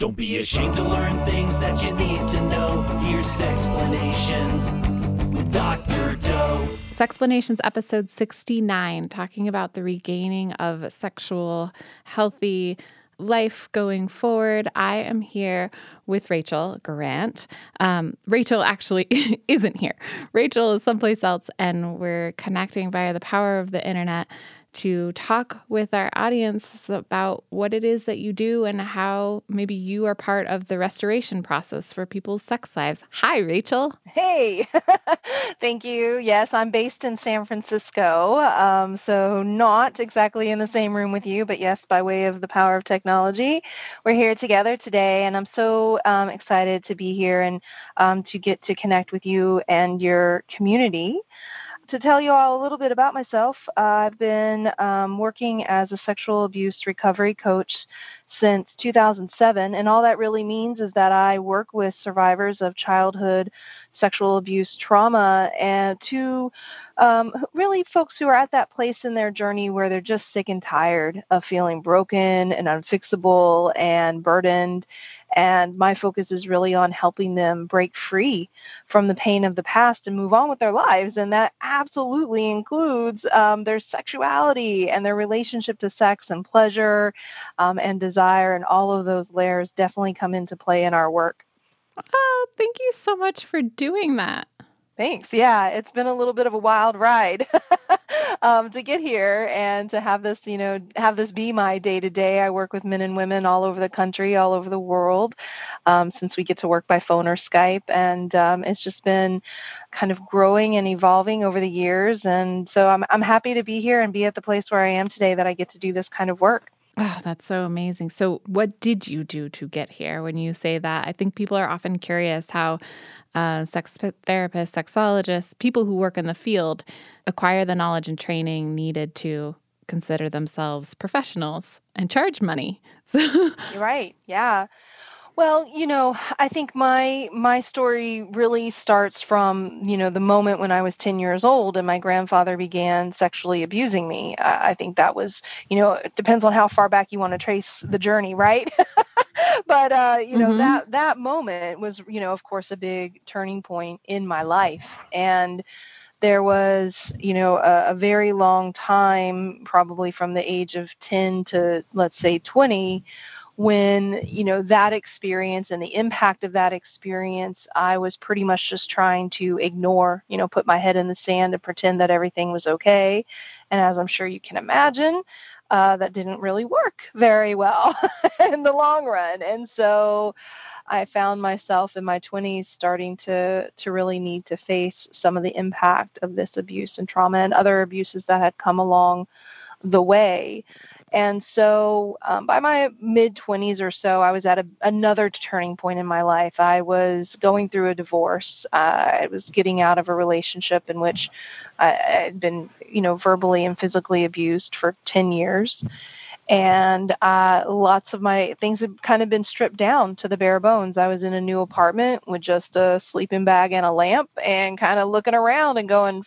Don't be ashamed to learn things that you need to know. Here's explanations with Dr. Doe. Sexplanations episode 69, talking about the regaining of sexual healthy life going forward. I am here with Rachel Grant. Um, Rachel actually isn't here. Rachel is someplace else, and we're connecting via the power of the internet to talk with our audience about what it is that you do and how maybe you are part of the restoration process for people's sex lives. Hi, Rachel. Hey, thank you. Yes, I'm based in San Francisco, um, so not exactly in the same room with you, but yes, by way of the power of technology, we're here together today, and I'm so um, excited to be here and um, to get to connect with you and your community to tell you all a little bit about myself, uh, I've been um, working as a sexual abuse recovery coach since 2007, and all that really means is that I work with survivors of childhood sexual abuse trauma and to um, really folks who are at that place in their journey where they're just sick and tired of feeling broken and unfixable and burdened and my focus is really on helping them break free from the pain of the past and move on with their lives. And that absolutely includes um, their sexuality and their relationship to sex and pleasure um, and desire. And all of those layers definitely come into play in our work. Oh, thank you so much for doing that. Thanks. Yeah, it's been a little bit of a wild ride um, to get here and to have this, you know, have this be my day to day. I work with men and women all over the country, all over the world, um, since we get to work by phone or Skype, and um, it's just been kind of growing and evolving over the years. And so I'm I'm happy to be here and be at the place where I am today that I get to do this kind of work. Oh, that's so amazing. So, what did you do to get here? When you say that, I think people are often curious how uh, sex therapists, sexologists, people who work in the field acquire the knowledge and training needed to consider themselves professionals and charge money. So, You're right. Yeah. Well, you know, I think my my story really starts from you know the moment when I was 10 years old and my grandfather began sexually abusing me. I, I think that was you know it depends on how far back you want to trace the journey, right? but uh, you know mm-hmm. that that moment was you know of course a big turning point in my life and there was, you know, a, a, very long time, probably from the age of 10 to let's say 20, when you know that experience and the impact of that experience i was pretty much just trying to ignore you know put my head in the sand and pretend that everything was okay and as i'm sure you can imagine uh, that didn't really work very well in the long run and so I found myself in my 20s starting to to really need to face some of the impact of this abuse and trauma and other abuses that had come along the way. And so um, by my mid 20s or so, I was at a, another turning point in my life. I was going through a divorce. Uh, I was getting out of a relationship in which I, had been, you know, verbally and physically abused for 10 years. And uh, lots of my things had kind of been stripped down to the bare bones. I was in a new apartment with just a sleeping bag and a lamp and kind of looking around and going,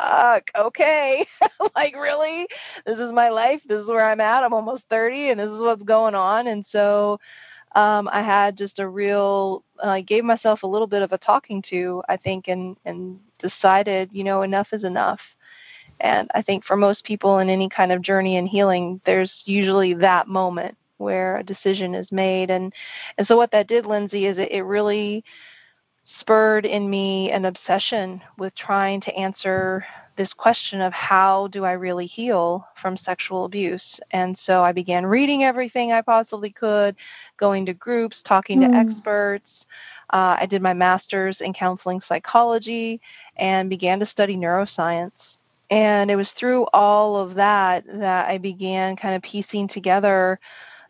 fuck, okay. like, really? This is my life. This is where I'm at. I'm almost 30, and this is what's going on. And so um, I had just a real, I uh, gave myself a little bit of a talking to, I think, and, and decided, you know, enough is enough. And I think for most people in any kind of journey and healing, there's usually that moment where a decision is made. And, and so what that did, Lindsey, is it, it really spurred in me an obsession with trying to answer this question of how do I really heal from sexual abuse. And so I began reading everything I possibly could, going to groups, talking mm. to hmm. experts. Uh, I did my master's in counseling psychology and began to study neuroscience. And it was through all of that that I began kind of piecing together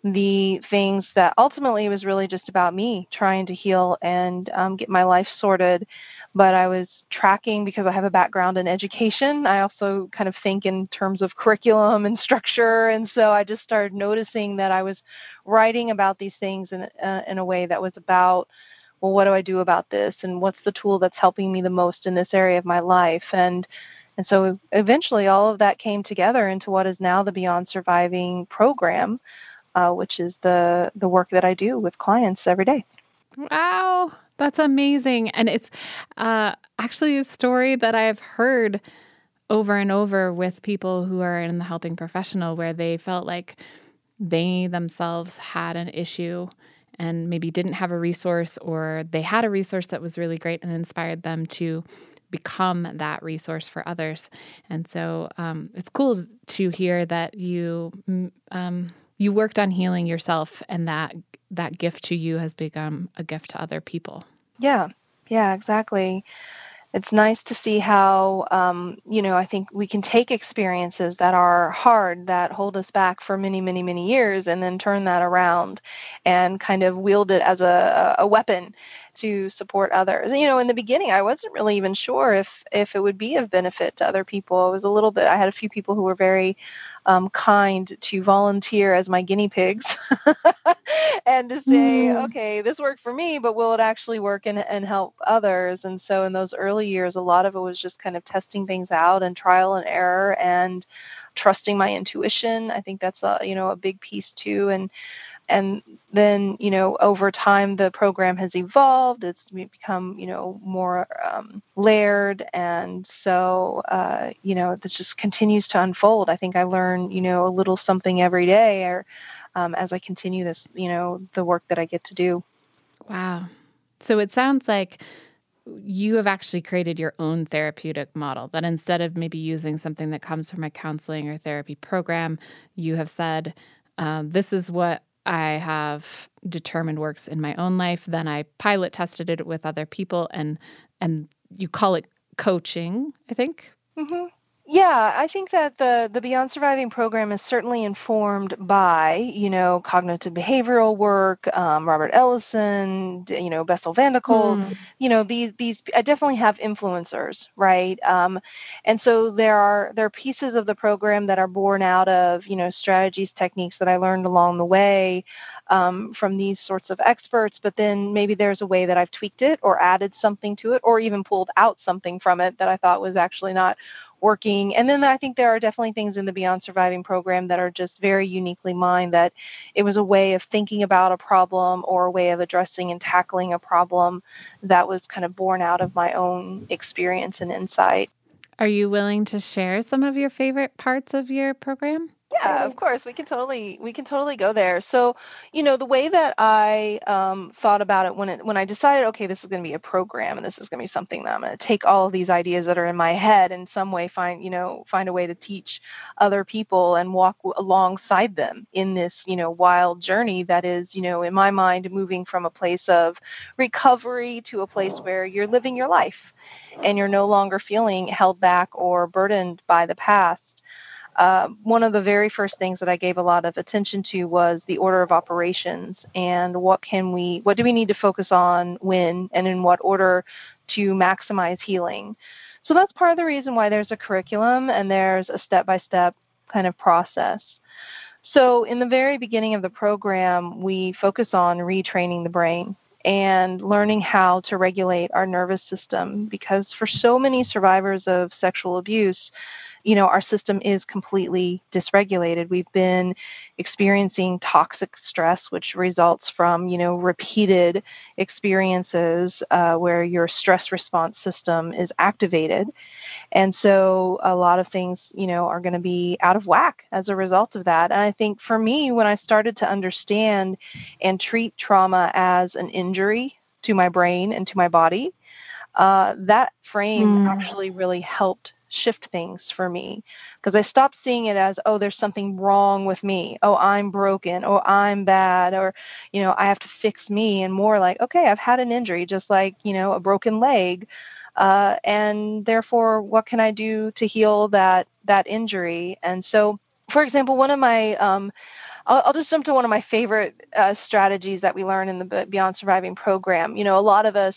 the things that ultimately was really just about me trying to heal and um, get my life sorted. But I was tracking because I have a background in education. I also kind of think in terms of curriculum and structure. And so I just started noticing that I was writing about these things in, uh, in a way that was about well, what do I do about this? And what's the tool that's helping me the most in this area of my life? And and so eventually all of that came together into what is now the Beyond Surviving program, uh, which is the the work that I do with clients every day. Wow, that's amazing, and it's uh, actually a story that I've heard over and over with people who are in the helping professional, where they felt like they themselves had an issue and maybe didn't have a resource, or they had a resource that was really great and inspired them to become that resource for others. And so um, it's cool to hear that you um, you worked on healing yourself, and that that gift to you has become a gift to other people. Yeah, yeah, exactly. It's nice to see how, um, you know, I think we can take experiences that are hard, that hold us back for many, many, many years, and then turn that around and kind of wield it as a, a weapon to support others. You know, in the beginning, I wasn't really even sure if if it would be of benefit to other people. It was a little bit. I had a few people who were very um, kind to volunteer as my guinea pigs and to say, mm. okay, this worked for me, but will it actually work and, and help others? And so, in those early years, a lot of it was just kind of testing things out and trial and error and trusting my intuition. I think that's a you know a big piece too, and and then you know over time the program has evolved. It's become you know more um, layered. And so uh, you know this just continues to unfold. I think i learn you know a little something every day or um, as i continue this you know the work that i get to do. Wow. So it sounds like you have actually created your own therapeutic model that instead of maybe using something that comes from a counseling or therapy program you have said um, this is what I have determined works in my own life. Then I pilot tested it with other people, and and you call it coaching, I think. Mm-hmm. Yeah, I think that the the Beyond Surviving program is certainly informed by you know cognitive behavioral work, um, Robert Ellison, you know Bessel van der Kolk. Mm. You know these these I definitely have influencers, right? Um, and so there are there are pieces of the program that are born out of you know strategies, techniques that I learned along the way um, from these sorts of experts. But then maybe there's a way that I've tweaked it or added something to it, or even pulled out something from it that I thought was actually not working. And then I think there are definitely things in the Beyond Surviving program that are just very uniquely mine that it was a way of thinking about a problem or a way of addressing and tackling a problem that was kind of born out of my own experience and insight. Are you willing to share some of your favorite parts of your program? Yeah, of course. We can totally we can totally go there. So, you know, the way that I um, thought about it when it when I decided, okay, this is going to be a program and this is going to be something that I'm going to take all of these ideas that are in my head and some way find you know find a way to teach other people and walk w- alongside them in this you know wild journey that is you know in my mind moving from a place of recovery to a place where you're living your life and you're no longer feeling held back or burdened by the past uh, one of the very first things that I gave a lot of attention to was the order of operations and what can we, what do we need to focus on when and in what order to maximize healing. So that's part of the reason why there's a curriculum and there's a step by step kind of process. So, in the very beginning of the program, we focus on retraining the brain and learning how to regulate our nervous system because for so many survivors of sexual abuse, you know, our system is completely dysregulated. We've been experiencing toxic stress, which results from, you know, repeated experiences uh, where your stress response system is activated. And so a lot of things, you know, are going to be out of whack as a result of that. And I think for me, when I started to understand and treat trauma as an injury to my brain and to my body, uh, that frame mm. actually really helped shift things for me because I stopped seeing it as, oh, there's something wrong with me. Oh, I'm broken. Oh, I'm bad. Or, you know, I have to fix me. And more like, okay, I've had an injury, just like, you know, a broken leg. Uh, and therefore, what can I do to heal that that injury? And so, for example, one of my um, I'll, I'll, just jump to one of my favorite uh, strategies that we learn in the Beyond Surviving program. You know, a lot of us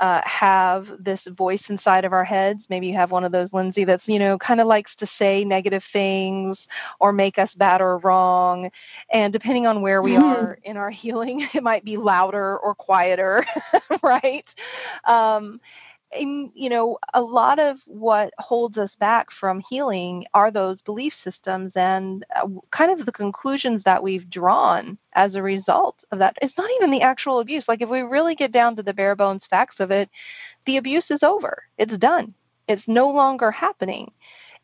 uh, have this voice inside of our heads. Maybe you have one of those, Lindsey, that's, you know, kind of likes to say negative things or make us bad or wrong. And depending on where we are in our healing, it might be louder or quieter, right? Um, you know, a lot of what holds us back from healing are those belief systems and uh, kind of the conclusions that we've drawn as a result of that. It's not even the actual abuse. Like, if we really get down to the bare bones facts of it, the abuse is over, it's done, it's no longer happening.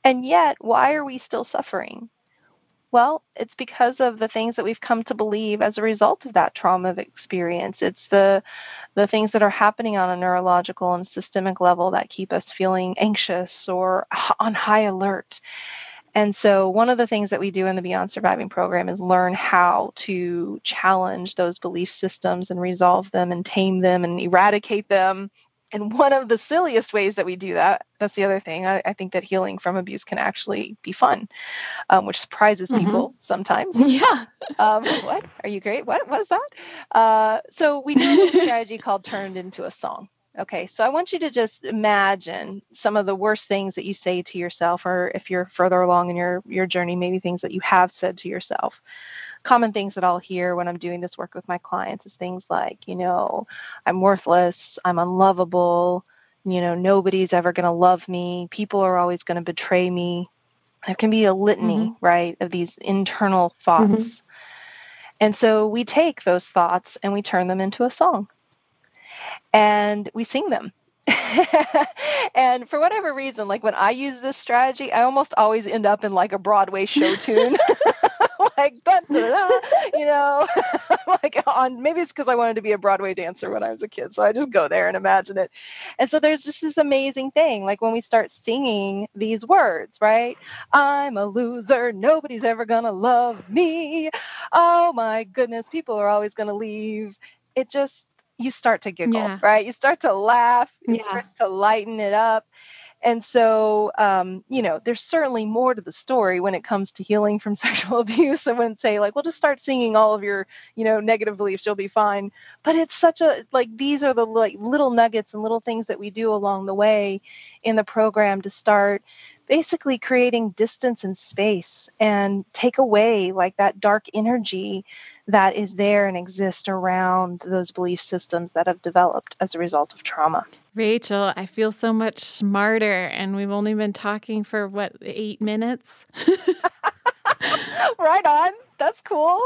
And yet, why are we still suffering? Well, it's because of the things that we've come to believe as a result of that trauma experience. It's the the things that are happening on a neurological and systemic level that keep us feeling anxious or on high alert. And so, one of the things that we do in the Beyond Surviving program is learn how to challenge those belief systems and resolve them and tame them and eradicate them and one of the silliest ways that we do that, that's the other thing. I, I think that healing from abuse can actually be fun, um, which surprises mm-hmm. people sometimes. Yeah. um, what? Are you great? What? What is that? Uh, so we do a strategy called Turned into a Song. Okay, so I want you to just imagine some of the worst things that you say to yourself, or if you're further along in your, your journey, maybe things that you have said to yourself common things that I'll hear when I'm doing this work with my clients is things like, you know, I'm worthless, I'm unlovable, you know, nobody's ever going to love me, people are always going to betray me. There can be a litany, mm-hmm. right, of these internal thoughts. Mm-hmm. And so we take those thoughts and we turn them into a song. And we sing them. and for whatever reason, like when I use this strategy, I almost always end up in like a Broadway show tune. like, you know, like on maybe it's because I wanted to be a Broadway dancer when I was a kid, so I just go there and imagine it. And so there's just this amazing thing, like when we start singing these words, right? I'm a loser, nobody's ever gonna love me. Oh my goodness, people are always gonna leave. It just you start to giggle, yeah. right? You start to laugh, you yeah. start to lighten it up. And so, um, you know, there's certainly more to the story when it comes to healing from sexual abuse. I wouldn't say like, well, just start singing all of your, you know, negative beliefs, you'll be fine. But it's such a like these are the like little nuggets and little things that we do along the way in the program to start basically creating distance and space and take away like that dark energy that is there and exists around those belief systems that have developed as a result of trauma. Rachel, I feel so much smarter, and we've only been talking for what, eight minutes? right on. That's cool.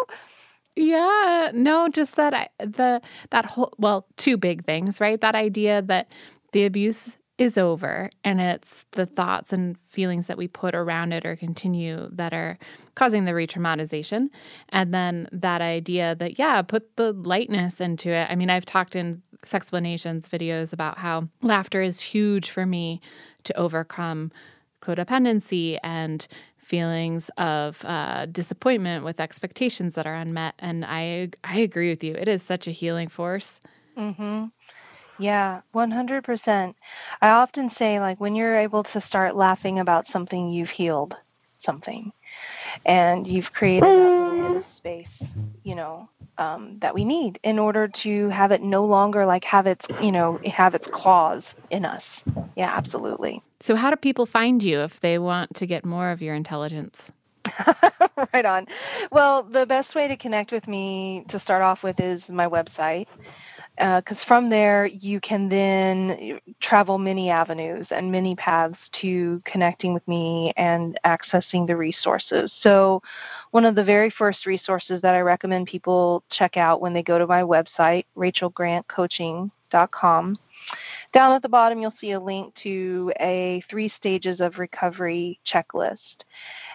Yeah, no, just that I, the that whole well, two big things, right? That idea that the abuse is over and it's the thoughts and feelings that we put around it or continue that are causing the re-traumatization. And then that idea that yeah put the lightness into it. I mean i've talked in sexplanations videos about how laughter is huge for me to overcome codependency and feelings of uh, disappointment with expectations that are unmet. And i i agree with you. It is such a healing force. Mm-hmm yeah, 100%. I often say, like, when you're able to start laughing about something you've healed, something, and you've created that space, you know, um, that we need in order to have it no longer like have its, you know, have its claws in us. Yeah, absolutely. So, how do people find you if they want to get more of your intelligence? right on. Well, the best way to connect with me to start off with is my website because uh, from there you can then travel many avenues and many paths to connecting with me and accessing the resources. So, one of the very first resources that I recommend people check out when they go to my website, rachelgrantcoaching.com. Down at the bottom, you'll see a link to a three stages of recovery checklist.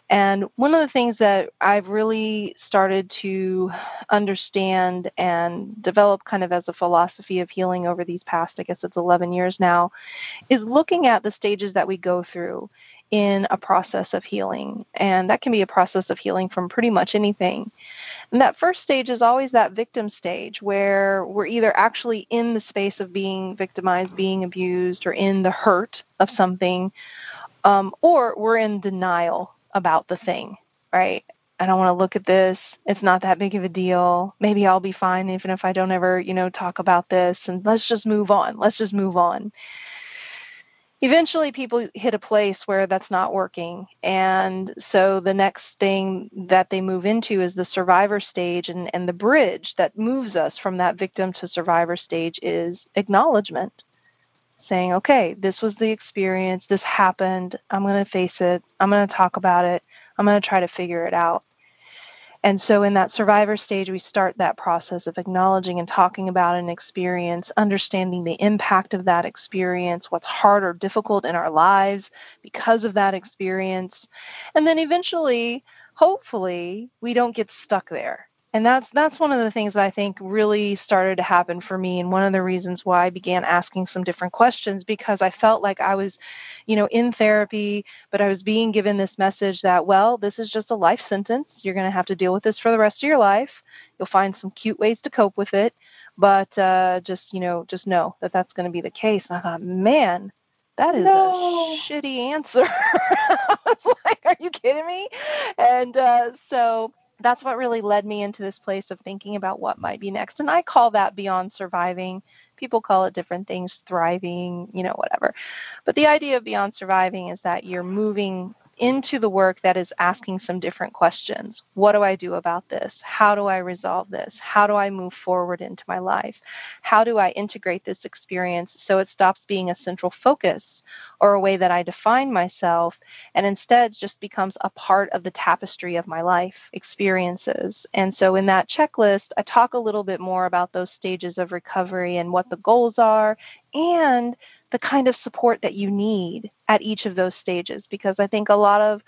And one of the things that I've really started to understand and develop kind of as a philosophy of healing over these past, I guess it's 11 years now, is looking at the stages that we go through in a process of healing. And that can be a process of healing from pretty much anything. And that first stage is always that victim stage where we're either actually in the space of being victimized, being abused, or in the hurt of something, um, or we're in denial about the thing, right? I don't want to look at this. It's not that big of a deal. Maybe I'll be fine even if I don't ever, you know, talk about this and let's just move on. Let's just move on. Eventually people hit a place where that's not working. And so the next thing that they move into is the survivor stage and, and the bridge that moves us from that victim to survivor stage is acknowledgement saying, okay, this was the experience, this happened, I'm going to face it, I'm going to talk about it, I'm going to try to figure it out. And so, in that survivor stage, we start that process of acknowledging and talking about an experience, understanding the impact of that experience, what's hard or difficult in our lives because of that experience. And then eventually, hopefully, we don't get stuck there and that's that's one of the things that I think really started to happen for me and one of the reasons why I began asking some different questions because I felt like I was you know in therapy but I was being given this message that well this is just a life sentence you're going to have to deal with this for the rest of your life you'll find some cute ways to cope with it but uh just you know just know that that's going to be the case and I thought man that is no. a shitty answer. I was like, are you kidding me? And uh, so that's what really led me into this place of thinking about what might be next. And I call that beyond surviving. People call it different things, thriving, you know, whatever. But the idea of beyond surviving is that you're moving into the work that is asking some different questions. What do I do about this? How do I resolve this? How do I move forward into my life? How do I integrate this experience so it stops being a central focus or a way that I define myself, and instead just becomes a part of the tapestry of my life experiences. And so in that checklist, I talk a little bit more about those stages of recovery and what the goals are and the kind of support that you need at each of those stages because I think a lot of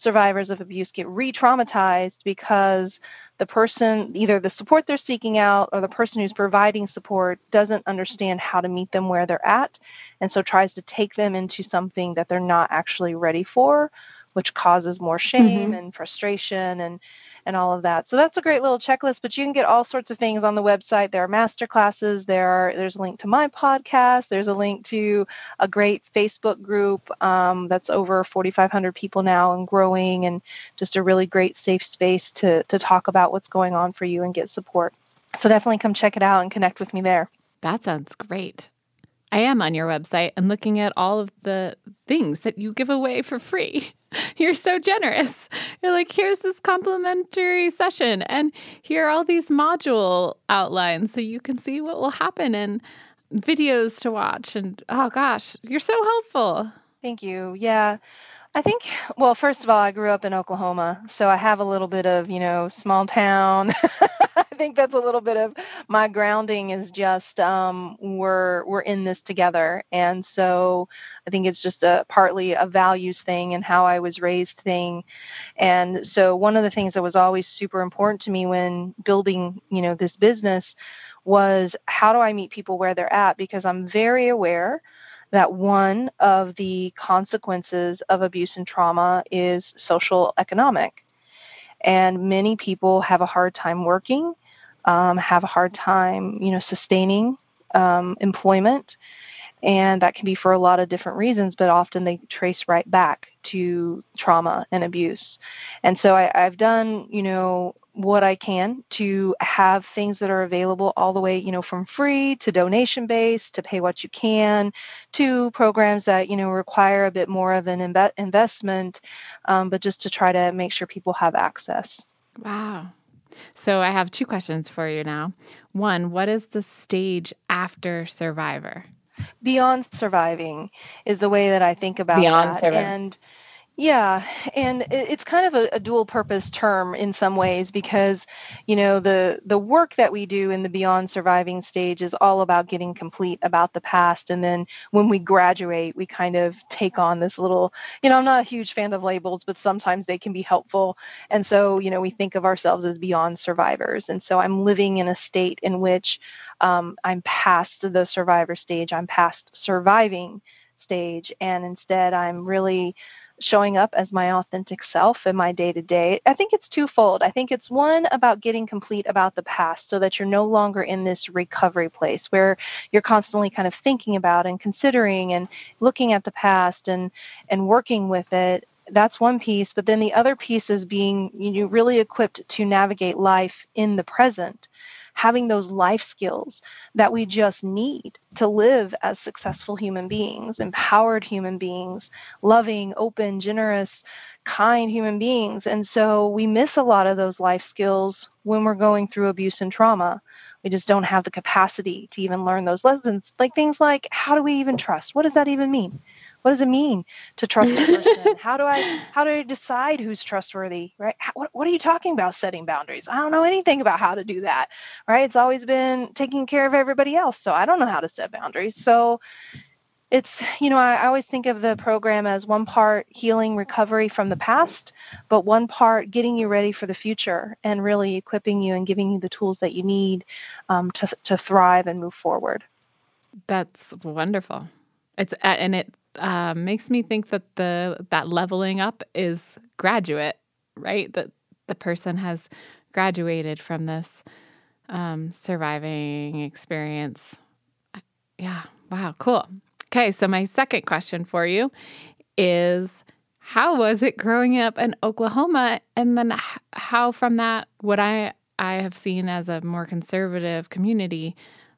survivors of abuse get re traumatized because the person, either the support they're seeking out or the person who's providing support, doesn't understand how to meet them where they're at, and so tries to take them into something that they're not actually ready for, which causes more shame mm-hmm. and frustration and and all of that. So that's a great little checklist, but you can get all sorts of things on the website. There are master classes, there are there's a link to my podcast, there's a link to a great Facebook group um, that's over 4,500 people now and growing, and just a really great safe space to to talk about what's going on for you and get support. So definitely come check it out and connect with me there. That sounds great. I am on your website and looking at all of the things that you give away for free. You're so generous. You're like, here's this complimentary session, and here are all these module outlines so you can see what will happen and videos to watch. And oh gosh, you're so helpful. Thank you. Yeah. I think, well, first of all, I grew up in Oklahoma, so I have a little bit of, you know, small town. Think that's a little bit of my grounding is just um, we're we're in this together, and so I think it's just a partly a values thing and how I was raised thing, and so one of the things that was always super important to me when building, you know, this business was how do I meet people where they're at? Because I'm very aware that one of the consequences of abuse and trauma is social economic. And many people have a hard time working, um, have a hard time, you know, sustaining um, employment, and that can be for a lot of different reasons. But often they trace right back to trauma and abuse. And so I, I've done, you know, what I can to have things that are available all the way, you know, from free to donation based to pay what you can to programs that, you know, require a bit more of an imbe- investment, um, but just to try to make sure people have access. Wow. So I have two questions for you now. One, what is the stage after Survivor? Beyond surviving is the way that I think about Beyond that. Survivor. And yeah, and it's kind of a, a, dual purpose term in some ways because, you know, the the work that we do in the beyond surviving stage is all about getting complete about the past, and then when we graduate, we kind of take on this little, you know, I'm not a huge fan of labels, but sometimes they can be helpful, and so you know we think of ourselves as beyond survivors, and so I'm living in a state in which um, I'm past the survivor stage, I'm past surviving stage, and instead I'm really showing up as my authentic self in my day to day. I think it's twofold. I think it's one about getting complete about the past so that you're no longer in this recovery place where you're constantly kind of thinking about and considering and looking at the past and and working with it that's one piece but then the other piece is being you know, really equipped to navigate life in the present having those life skills that we just need to live as successful human beings, empowered human beings, loving, open, generous, kind human beings. And so we miss a lot of those life skills when we're going through abuse and trauma. we just don't have the capacity to even learn those lessons. Like things like how do we even trust? What does that even mean? What does it mean to trust a person? how do I how do I decide who's trustworthy? Right? How, what, what are you talking about setting boundaries? I don't know anything about how to do that. Right? It's always been taking care of everybody else, so I don't know how to set boundaries. So it's you know I, I always think of the program as one part healing recovery from the past but one part getting you ready for the future and really equipping you and giving you the tools that you need um, to, to thrive and move forward that's wonderful it's and it uh, makes me think that the that leveling up is graduate, right? That the person has graduated from this um, surviving experience. Yeah. Wow. Cool. Okay. So my second question for you is how was it growing up in Oklahoma? And then how from that would I I have seen as a more conservative community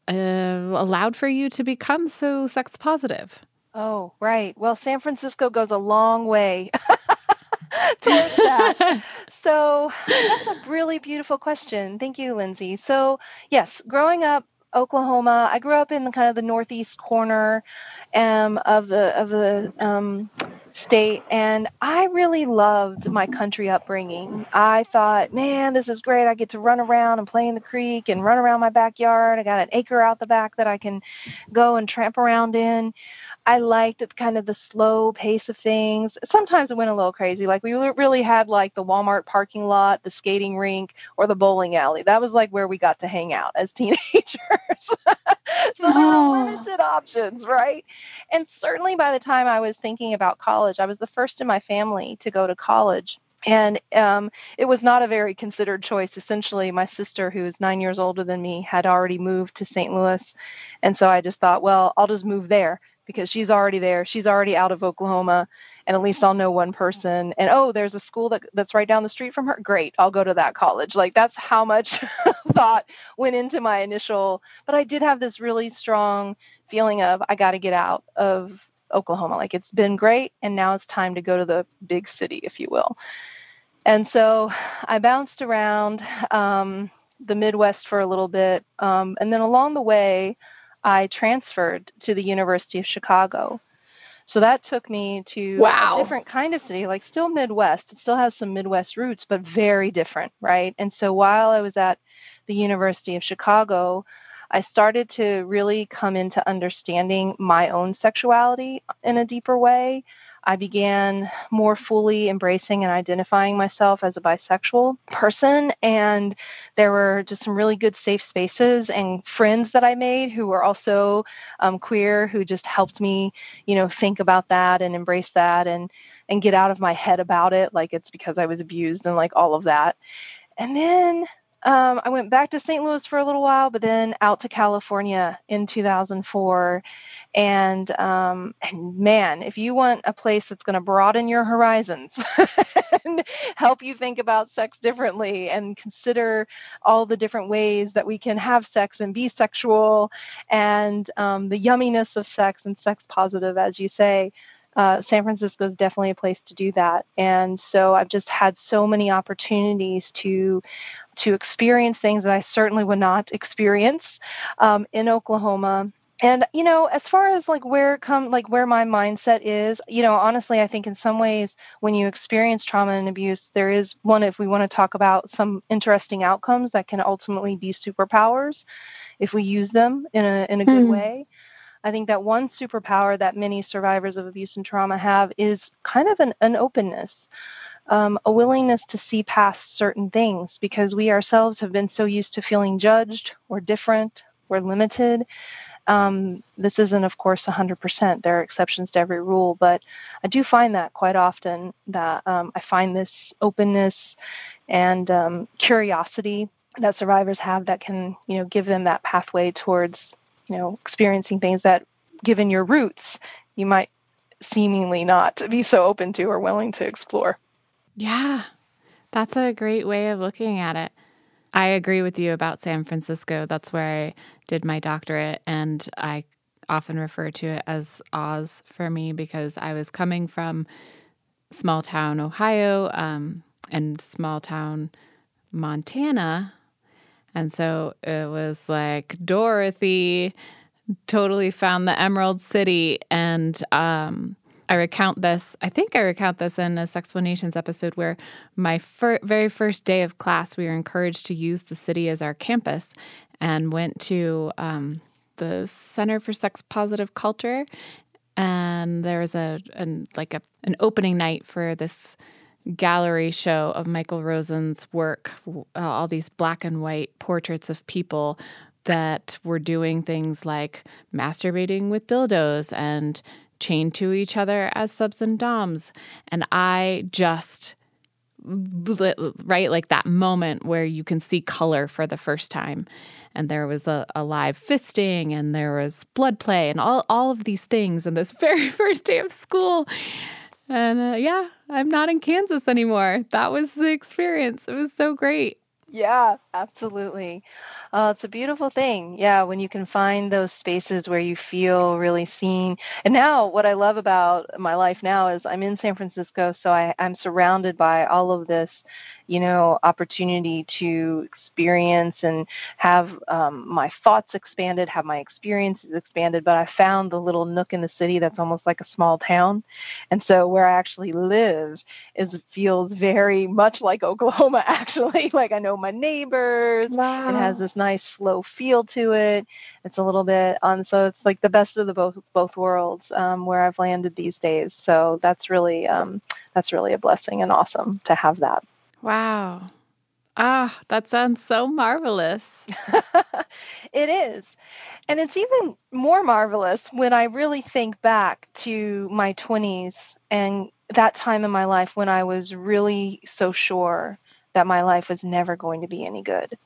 uh, allowed for you to become so sex positive? Oh, right. Well, San Francisco goes a long way towards that. so that's a really beautiful question. Thank you, Lindsey. So, yes, growing up Oklahoma. I grew up in the kind of the northeast corner um, of the of the um, state, and I really loved my country upbringing. I thought, man, this is great. I get to run around and play in the creek and run around my backyard. I got an acre out the back that I can go and tramp around in. I liked it, kind of the slow pace of things. Sometimes it went a little crazy. Like we really had like the Walmart parking lot, the skating rink, or the bowling alley. That was like where we got to hang out as teenagers. so there were limited options, right? And certainly by the time I was thinking about college, I was the first in my family to go to college and um, it was not a very considered choice. Essentially, my sister, who is nine years older than me, had already moved to St. Louis, and so I just thought, well, I'll just move there because she's already there. She's already out of Oklahoma, and at least I'll know one person. And oh, there's a school that that's right down the street from her. Great, I'll go to that college. Like that's how much thought went into my initial. But I did have this really strong feeling of I got to get out of Oklahoma. Like it's been great, and now it's time to go to the big city, if you will. And so I bounced around um, the Midwest for a little bit, um, and then along the way. I transferred to the University of Chicago. So that took me to wow. a different kind of city, like still Midwest. It still has some Midwest roots, but very different, right? And so while I was at the University of Chicago, I started to really come into understanding my own sexuality in a deeper way. I began more fully embracing and identifying myself as a bisexual person. And there were just some really good safe spaces and friends that I made who were also um, queer who just helped me, you know, think about that and embrace that and, and get out of my head about it. Like it's because I was abused and like all of that. And then um, I went back to St. Louis for a little while, but then out to California in 2004. And, um, and man, if you want a place that's going to broaden your horizons and help you think about sex differently and consider all the different ways that we can have sex and be sexual and um, the yumminess of sex and sex positive, as you say, uh, San Francisco is definitely a place to do that. And so I've just had so many opportunities to to experience things that I certainly would not experience um, in Oklahoma. And you know, as far as like where it come like where my mindset is, you know, honestly, I think in some ways when you experience trauma and abuse, there is one if we want to talk about some interesting outcomes that can ultimately be superpowers if we use them in a in a good mm. way. I think that one superpower that many survivors of abuse and trauma have is kind of an, an openness, um, a willingness to see past certain things because we ourselves have been so used to feeling judged or different or limited. Um, this isn't, of course, 100%. There are exceptions to every rule, but I do find that quite often that um, I find this openness and um, curiosity that survivors have that can, you know, give them that pathway towards you know, experiencing things that, given your roots, you might seemingly not be so open to or willing to explore. Yeah, that's a great way of looking at it. I agree with you about San Francisco. That's where I did my doctorate, and I often refer to it as Oz for me because I was coming from small town Ohio um, and small town Montana And so it was like Dorothy totally found the Emerald City. And um, I recount this, I think I recount this in a Sexplanations episode where my fir- very first day of class, we were encouraged to use the city as our campus and went to um, the Center for Sex Positive Culture. And there was a, like a, an opening night for this gallery show of Michael Rosen's work, uh, all these black and white portraits of people that were doing things like masturbating with dildos and chained to each other as subs and doms. And I just, right, like that moment where you can see color for the first time. And there was a, a live fisting and there was blood play and all, all of these things in this very first day of school. And uh, yeah, I'm not in Kansas anymore. That was the experience. It was so great. Yeah, absolutely. Uh, it's a beautiful thing. Yeah, when you can find those spaces where you feel really seen. And now, what I love about my life now is I'm in San Francisco, so I, I'm surrounded by all of this, you know, opportunity to experience and have um, my thoughts expanded, have my experiences expanded. But I found the little nook in the city that's almost like a small town. And so, where I actually live is feels very much like Oklahoma, actually. like I know my neighbors. Wow. It has this nice slow feel to it. It's a little bit on, so it's like the best of the both both worlds um, where I've landed these days. So that's really um, that's really a blessing and awesome to have that. Wow. Ah, that sounds so marvelous. it is. And it's even more marvelous when I really think back to my 20s and that time in my life when I was really so sure that my life was never going to be any good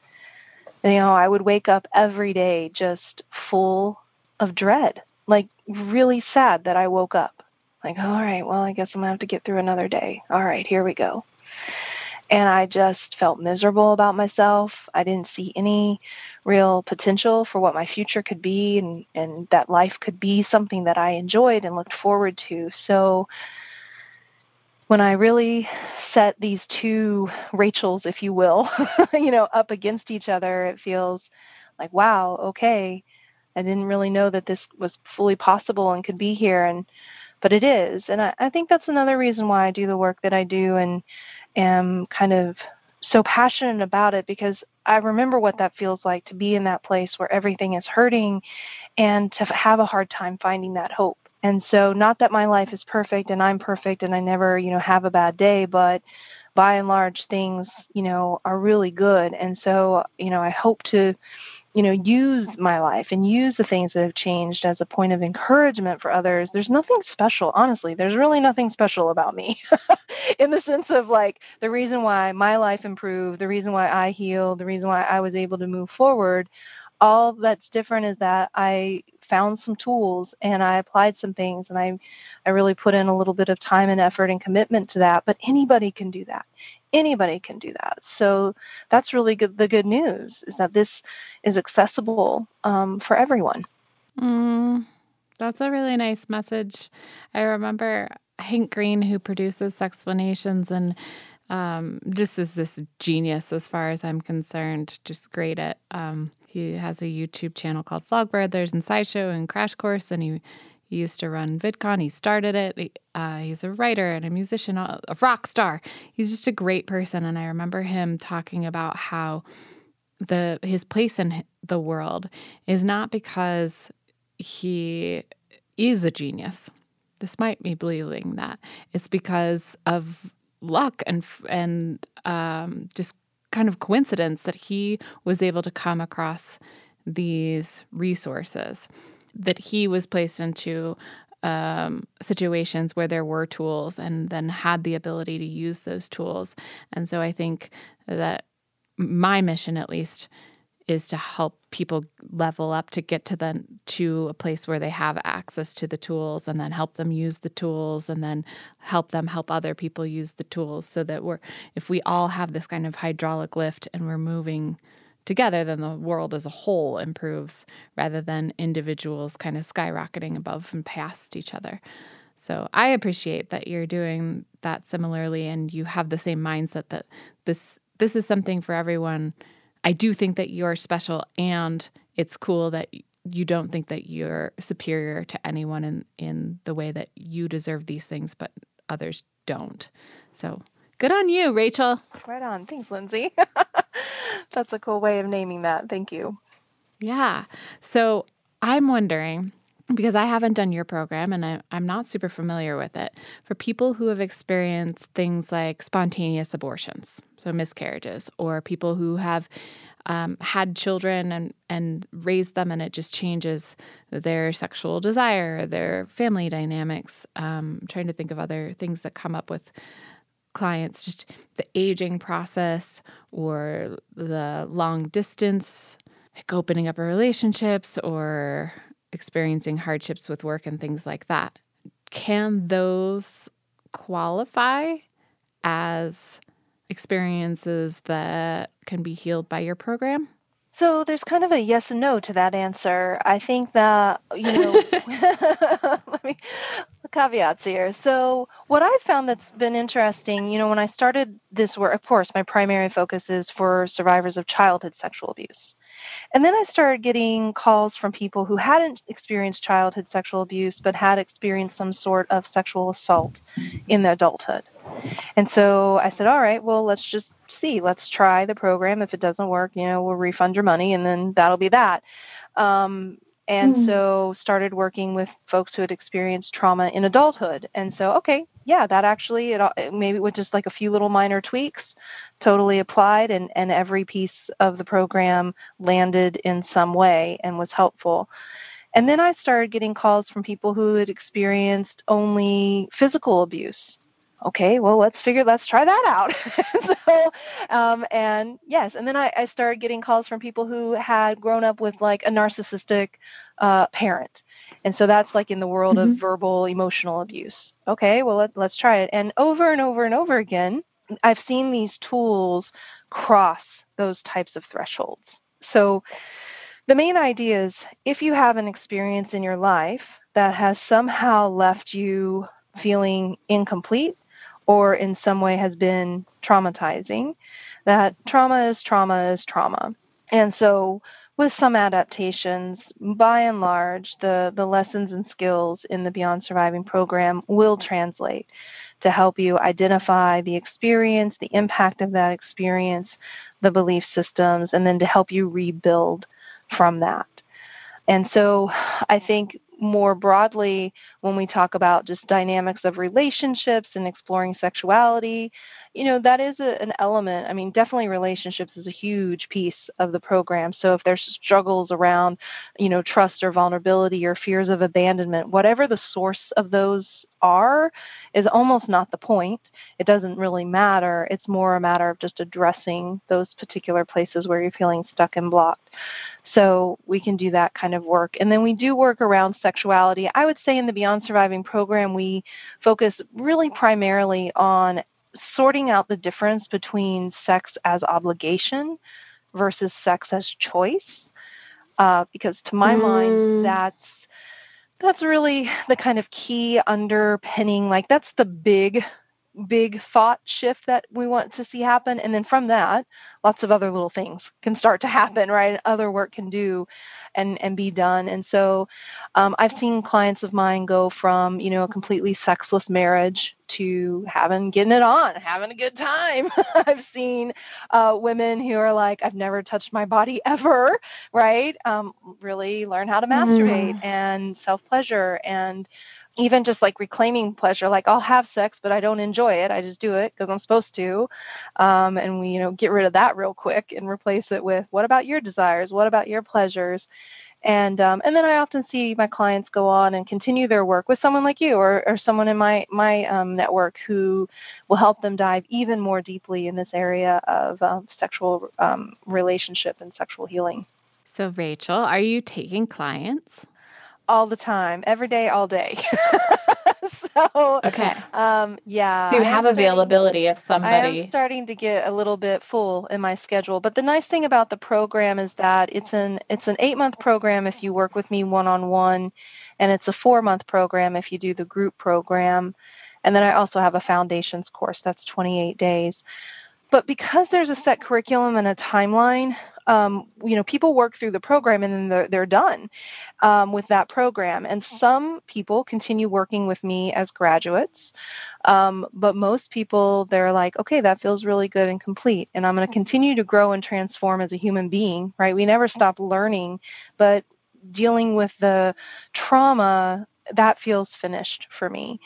you know, I would wake up every day just full of dread, like really sad that I woke up. Like, all right, well, I guess I'm going to have to get through another day. All right, here we go. And I just felt miserable about myself. I didn't see any real potential for what my future could be and, and that life could be something that I enjoyed and looked forward to. So when I really set these two Rachels, if you will, you know, up against each other, it feels like, wow, okay, I didn't really know that this was fully possible and could be here, and but it is, and I, I think that's another reason why I do the work that I do and am kind of so passionate about it because I remember what that feels like to be in that place where everything is hurting and to have a hard time finding that hope. And so, not that my life is perfect and I'm perfect and I never, you know, have a bad day, but by and large, things, you know, are really good. And so, you know, I hope to, you know, use my life and use the things that have changed as a point of encouragement for others. There's nothing special, honestly. There's really nothing special about me in the sense of like the reason why my life improved, the reason why I healed, the reason why I was able to move forward. All that's different is that I found some tools and I applied some things and I I really put in a little bit of time and effort and commitment to that. But anybody can do that. Anybody can do that. So that's really good. The good news is that this is accessible um, for everyone. Mm, that's a really nice message. I remember Hank Green, who produces Sexplanations and um, just is this genius as far as I'm concerned, just great at um, he has a YouTube channel called Vlogbrothers and SciShow and Crash Course, and he, he used to run VidCon. He started it. Uh, he's a writer and a musician, a rock star. He's just a great person, and I remember him talking about how the his place in the world is not because he is a genius. This might be believing that it's because of luck and and um, just kind of coincidence that he was able to come across these resources, that he was placed into um, situations where there were tools and then had the ability to use those tools. And so I think that my mission, at least, is to help people level up to get to the to a place where they have access to the tools and then help them use the tools and then help them help other people use the tools so that we're if we all have this kind of hydraulic lift and we're moving together then the world as a whole improves rather than individuals kind of skyrocketing above and past each other. So i appreciate that you're doing that similarly and you have the same mindset that this this is something for everyone I do think that you're special and it's cool that you don't think that you're superior to anyone in in the way that you deserve these things but others don't. So, good on you, Rachel. Right on. Thanks, Lindsey. That's a cool way of naming that. Thank you. Yeah. So, I'm wondering because I haven't done your program and I, am not super familiar with it, for people who have experienced things like spontaneous abortions, so miscarriages, or people who have um, had children and, and raised them and it just changes their sexual desire, their family dynamics. Um, I'm trying to think of other things that come up with clients, just the aging process or the long distance, like opening up relationships or experiencing hardships with work and things like that. Can those qualify as experiences that can be healed by your program? So there's kind of a yes and no to that answer. I think that you know, let me caveats here. So what I've found that's been interesting, you know, when I started this work, of course, my primary focus is for survivors of childhood sexual abuse. And then I started getting calls from people who hadn't experienced childhood sexual abuse but had experienced some sort of sexual assault in adulthood. And so I said, all right, well, let's just see. Let's try the program. If it doesn't work, you know, we'll refund your money and then that'll be that. Um, and mm-hmm. so started working with folks who had experienced trauma in adulthood. And so okay yeah that actually it maybe with just like a few little minor tweaks totally applied and and every piece of the program landed in some way and was helpful. And then i started getting calls from people who had experienced only physical abuse okay, well, let's figure, let's try that out. so, um, and yes, and then I, I started getting calls from people who had grown up with like a narcissistic uh, parent. And so that's like in the world mm-hmm. of verbal emotional abuse. Okay, well, let, let's try it. And over and over and over again, I've seen these tools cross those types of thresholds. So the main idea is if you have an experience in your life that has somehow left you feeling incomplete or in some way has been traumatizing, that trauma is trauma is trauma. And so, with some adaptations, by and large, the, the lessons and skills in the Beyond Surviving program will translate to help you identify the experience, the impact of that experience, the belief systems, and then to help you rebuild from that. And so I think more broadly, when we talk about just dynamics of relationships and exploring sexuality, you know, that is a, an element. I mean, definitely relationships is a huge piece of the program. So if there's struggles around, you know, trust or vulnerability or fears of abandonment, whatever the source of those are is almost not the point. It doesn't really matter. It's more a matter of just addressing those particular places where you're feeling stuck and blocked. So we can do that kind of work. And then we do work around sexuality. I would say in the Beyond Surviving program, we focus really primarily on sorting out the difference between sex as obligation versus sex as choice. Uh, because to my mm. mind, that's that's really the kind of key underpinning like that's the big big thought shift that we want to see happen. And then from that lots of other little things can start to happen right? Other work can do and and be done. And so um, i've seen clients of mine go from you know a completely sexless marriage to having getting it on having a good time. I've seen uh, women who are like i've never touched my body ever right? Um, really learn how to masturbate mm. and self pleasure and even just like reclaiming pleasure like i'll have sex but i don't enjoy it i just do it because i'm supposed to um, and we you know get rid of that real quick and replace it with what about your desires what about your pleasures and um, and then I often see my clients go on and continue their work with someone like you or, or someone in my my um, network who will help them dive even more deeply in this area of um, sexual um, relationship and sexual healing. So Rachel, are you taking clients? All the time, every day, all day. so okay, um, yeah. So you have availability if somebody. I'm starting to get a little bit full in my schedule, but the nice thing about the program is that it's an it's an eight month program if you work with me one on one, and it's a four month program if you do the group program, and then I also have a foundations course that's 28 days. But because there's a set curriculum and a timeline, um, you know, people work through the program and then they're, they're done um, with that program. And some people continue working with me as graduates, um, but most people, they're like, okay, that feels really good and complete. And I'm going to continue to grow and transform as a human being, right? We never stop learning, but dealing with the trauma, that feels finished for me.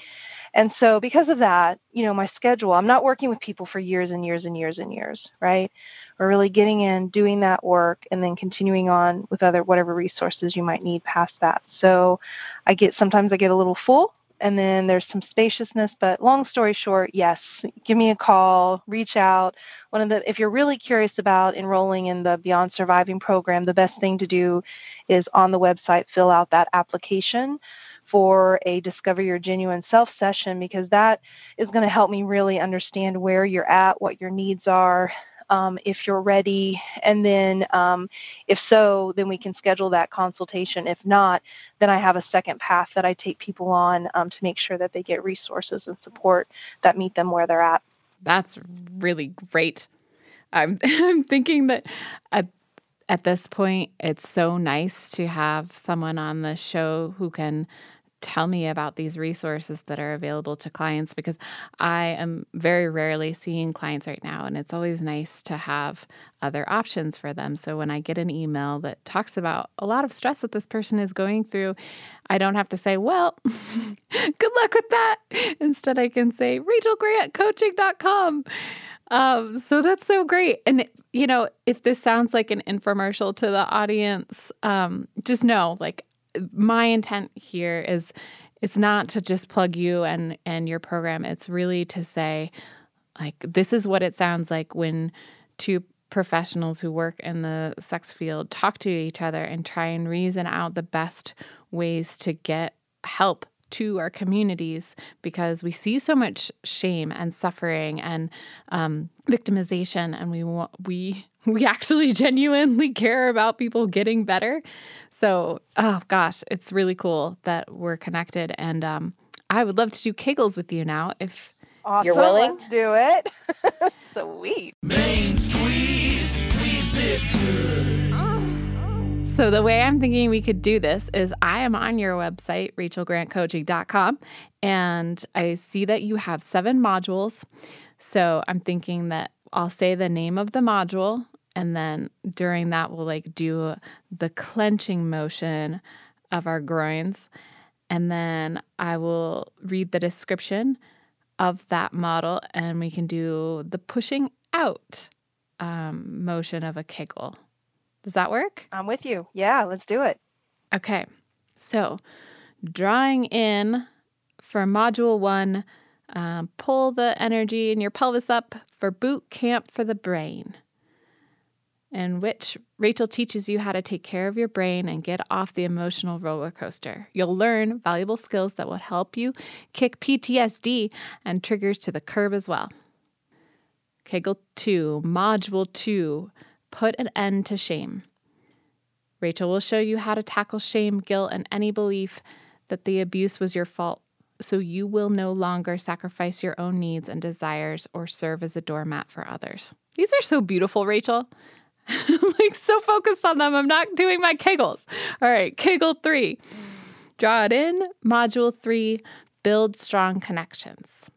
And so, because of that, you know, my schedule, I'm not working with people for years and years and years and years, right? We're really getting in, doing that work, and then continuing on with other whatever resources you might need past that. So, I get sometimes I get a little full, and then there's some spaciousness. But long story short, yes, give me a call, reach out. One of the, if you're really curious about enrolling in the Beyond Surviving program, the best thing to do is on the website fill out that application for a Discover Your Genuine Self session because that is going to help me really understand where you're at, what your needs are, um, if you're ready. And then, um, if so, then we can schedule that consultation. If not, then I have a second path that I take people on um, to make sure that they get resources and support that meet them where they're at. That's really great. I'm, I'm thinking that at, at this point, it's so nice to have someone on the show who can tell me about these resources that are available to clients because I am very rarely seeing clients right now. And it's always nice to have other options for them. So when I get an email that talks about a lot of stress that this person is going through, I don't have to say, well, good luck with that. Instead, I can say, rachelgrantcoaching.com. Um, so that's so great. And, you know, if this sounds like an infomercial to the audience, um, just know like my intent here is it's not to just plug you and and your program. It's really to say like this is what it sounds like when two professionals who work in the sex field talk to each other and try and reason out the best ways to get help to our communities because we see so much shame and suffering and um, victimization, and we we we actually genuinely care about people getting better. So, oh gosh, it's really cool that we're connected, and um, I would love to do Kegels with you now if awesome. you're willing. Let's do it. Sweet. Main squeeze, squeeze it good. So, the way I'm thinking we could do this is I am on your website, rachelgrantcoaching.com, and I see that you have seven modules. So, I'm thinking that I'll say the name of the module, and then during that, we'll like do the clenching motion of our groins. And then I will read the description of that model, and we can do the pushing out um, motion of a Kegel. Does that work? I'm with you. Yeah, let's do it. Okay. So, drawing in for module one, um, pull the energy in your pelvis up for boot camp for the brain, in which Rachel teaches you how to take care of your brain and get off the emotional roller coaster. You'll learn valuable skills that will help you kick PTSD and triggers to the curb as well. Kegel 2, Module 2 put an end to shame. Rachel will show you how to tackle shame, guilt, and any belief that the abuse was your fault so you will no longer sacrifice your own needs and desires or serve as a doormat for others. These are so beautiful, Rachel. I'm like so focused on them. I'm not doing my kegels. All right, Kegel three. Draw it in. Module three build strong connections.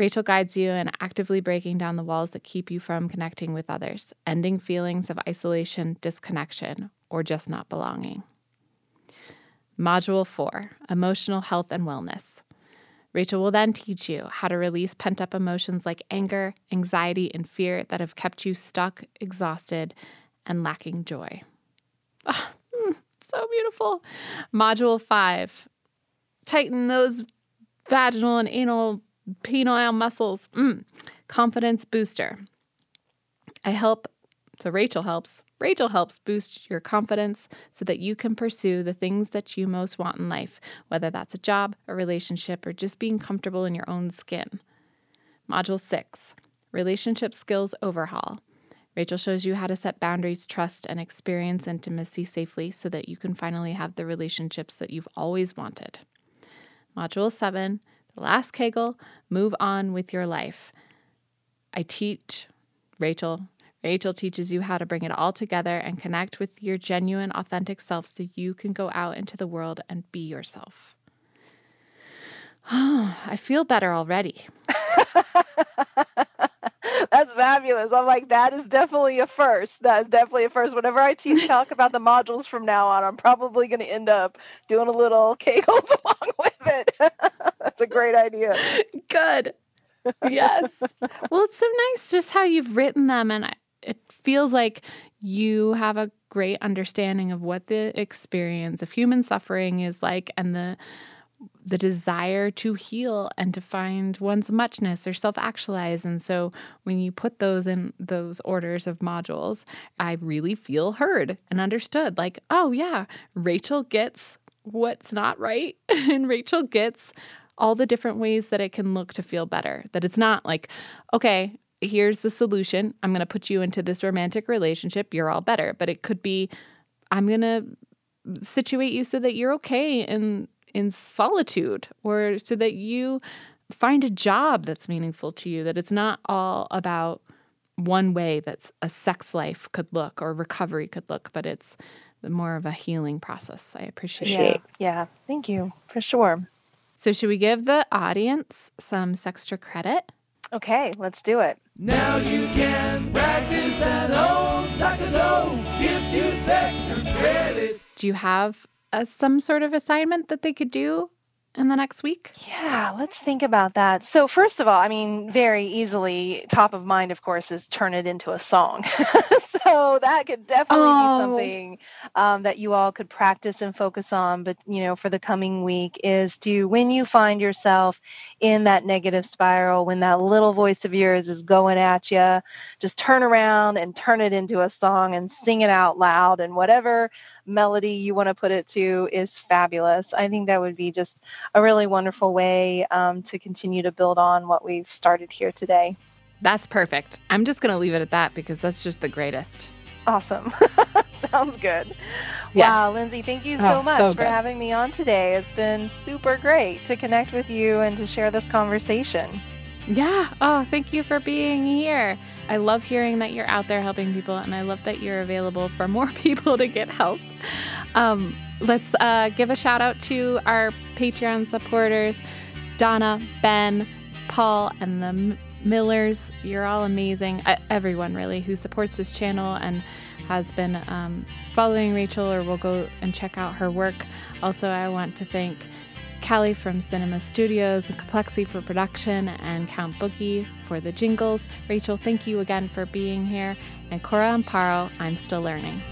Rachel guides you in actively breaking down the walls that keep you from connecting with others, ending feelings of isolation, disconnection, or just not belonging. Module 4 Emotional Health and Wellness. Rachel will then teach you how to release pent up emotions like anger, anxiety, and fear that have kept you stuck, exhausted, and lacking joy. Oh, so beautiful. Module 5 Tighten those vaginal and anal penile muscles. Mm. Confidence booster. I help, so Rachel helps. Rachel helps boost your confidence so that you can pursue the things that you most want in life, whether that's a job, a relationship, or just being comfortable in your own skin. Module 6 Relationship Skills Overhaul. Rachel shows you how to set boundaries, trust, and experience intimacy safely so that you can finally have the relationships that you've always wanted. Module 7 the last Kegel, move on with your life. I teach, Rachel, Rachel teaches you how to bring it all together and connect with your genuine, authentic self so you can go out into the world and be yourself. I feel better already. That's fabulous. I'm like, that is definitely a first. That is definitely a first. Whenever I teach, talk about the modules from now on, I'm probably going to end up doing a little kegels along with it. That's a great idea. Good. Yes. well, it's so nice just how you've written them. And it feels like you have a great understanding of what the experience of human suffering is like and the the desire to heal and to find one's muchness or self actualize. And so when you put those in those orders of modules, I really feel heard and understood. Like, oh, yeah, Rachel gets what's not right, and Rachel gets all the different ways that it can look to feel better. That it's not like, okay, here's the solution. I'm going to put you into this romantic relationship. You're all better. But it could be, I'm going to situate you so that you're okay and in solitude or so that you find a job that's meaningful to you, that it's not all about one way that a sex life could look or recovery could look, but it's more of a healing process. I appreciate yeah. it. Yeah, thank you for sure. So, should we give the audience some sextra credit? Okay, let's do it. Now you can practice at home. Dr. Doe gives you sextra credit. Do you have a, some sort of assignment that they could do in the next week? Yeah, let's think about that. So, first of all, I mean, very easily, top of mind, of course, is turn it into a song. so, that could definitely oh. be something um, that you all could practice and focus on. But, you know, for the coming week, is to when you find yourself in that negative spiral, when that little voice of yours is going at you, just turn around and turn it into a song and sing it out loud and whatever melody you want to put it to is fabulous. I think that would be just a really wonderful way um, to continue to build on what we've started here today. That's perfect. I'm just going to leave it at that because that's just the greatest. Awesome. Sounds good. Yes. Wow, Lindsey, thank you so oh, much so for having me on today. It's been super great to connect with you and to share this conversation. Yeah. Oh, thank you for being here. I love hearing that you're out there helping people, and I love that you're available for more people to get help. Um, let's uh, give a shout out to our Patreon supporters Donna, Ben, Paul, and the Millers. You're all amazing. Uh, everyone, really, who supports this channel and has been um, following Rachel or will go and check out her work. Also, I want to thank Callie from Cinema Studios, and Complexly for production, and Count Boogie for the jingles. Rachel, thank you again for being here. And Cora Amparo, I'm still learning.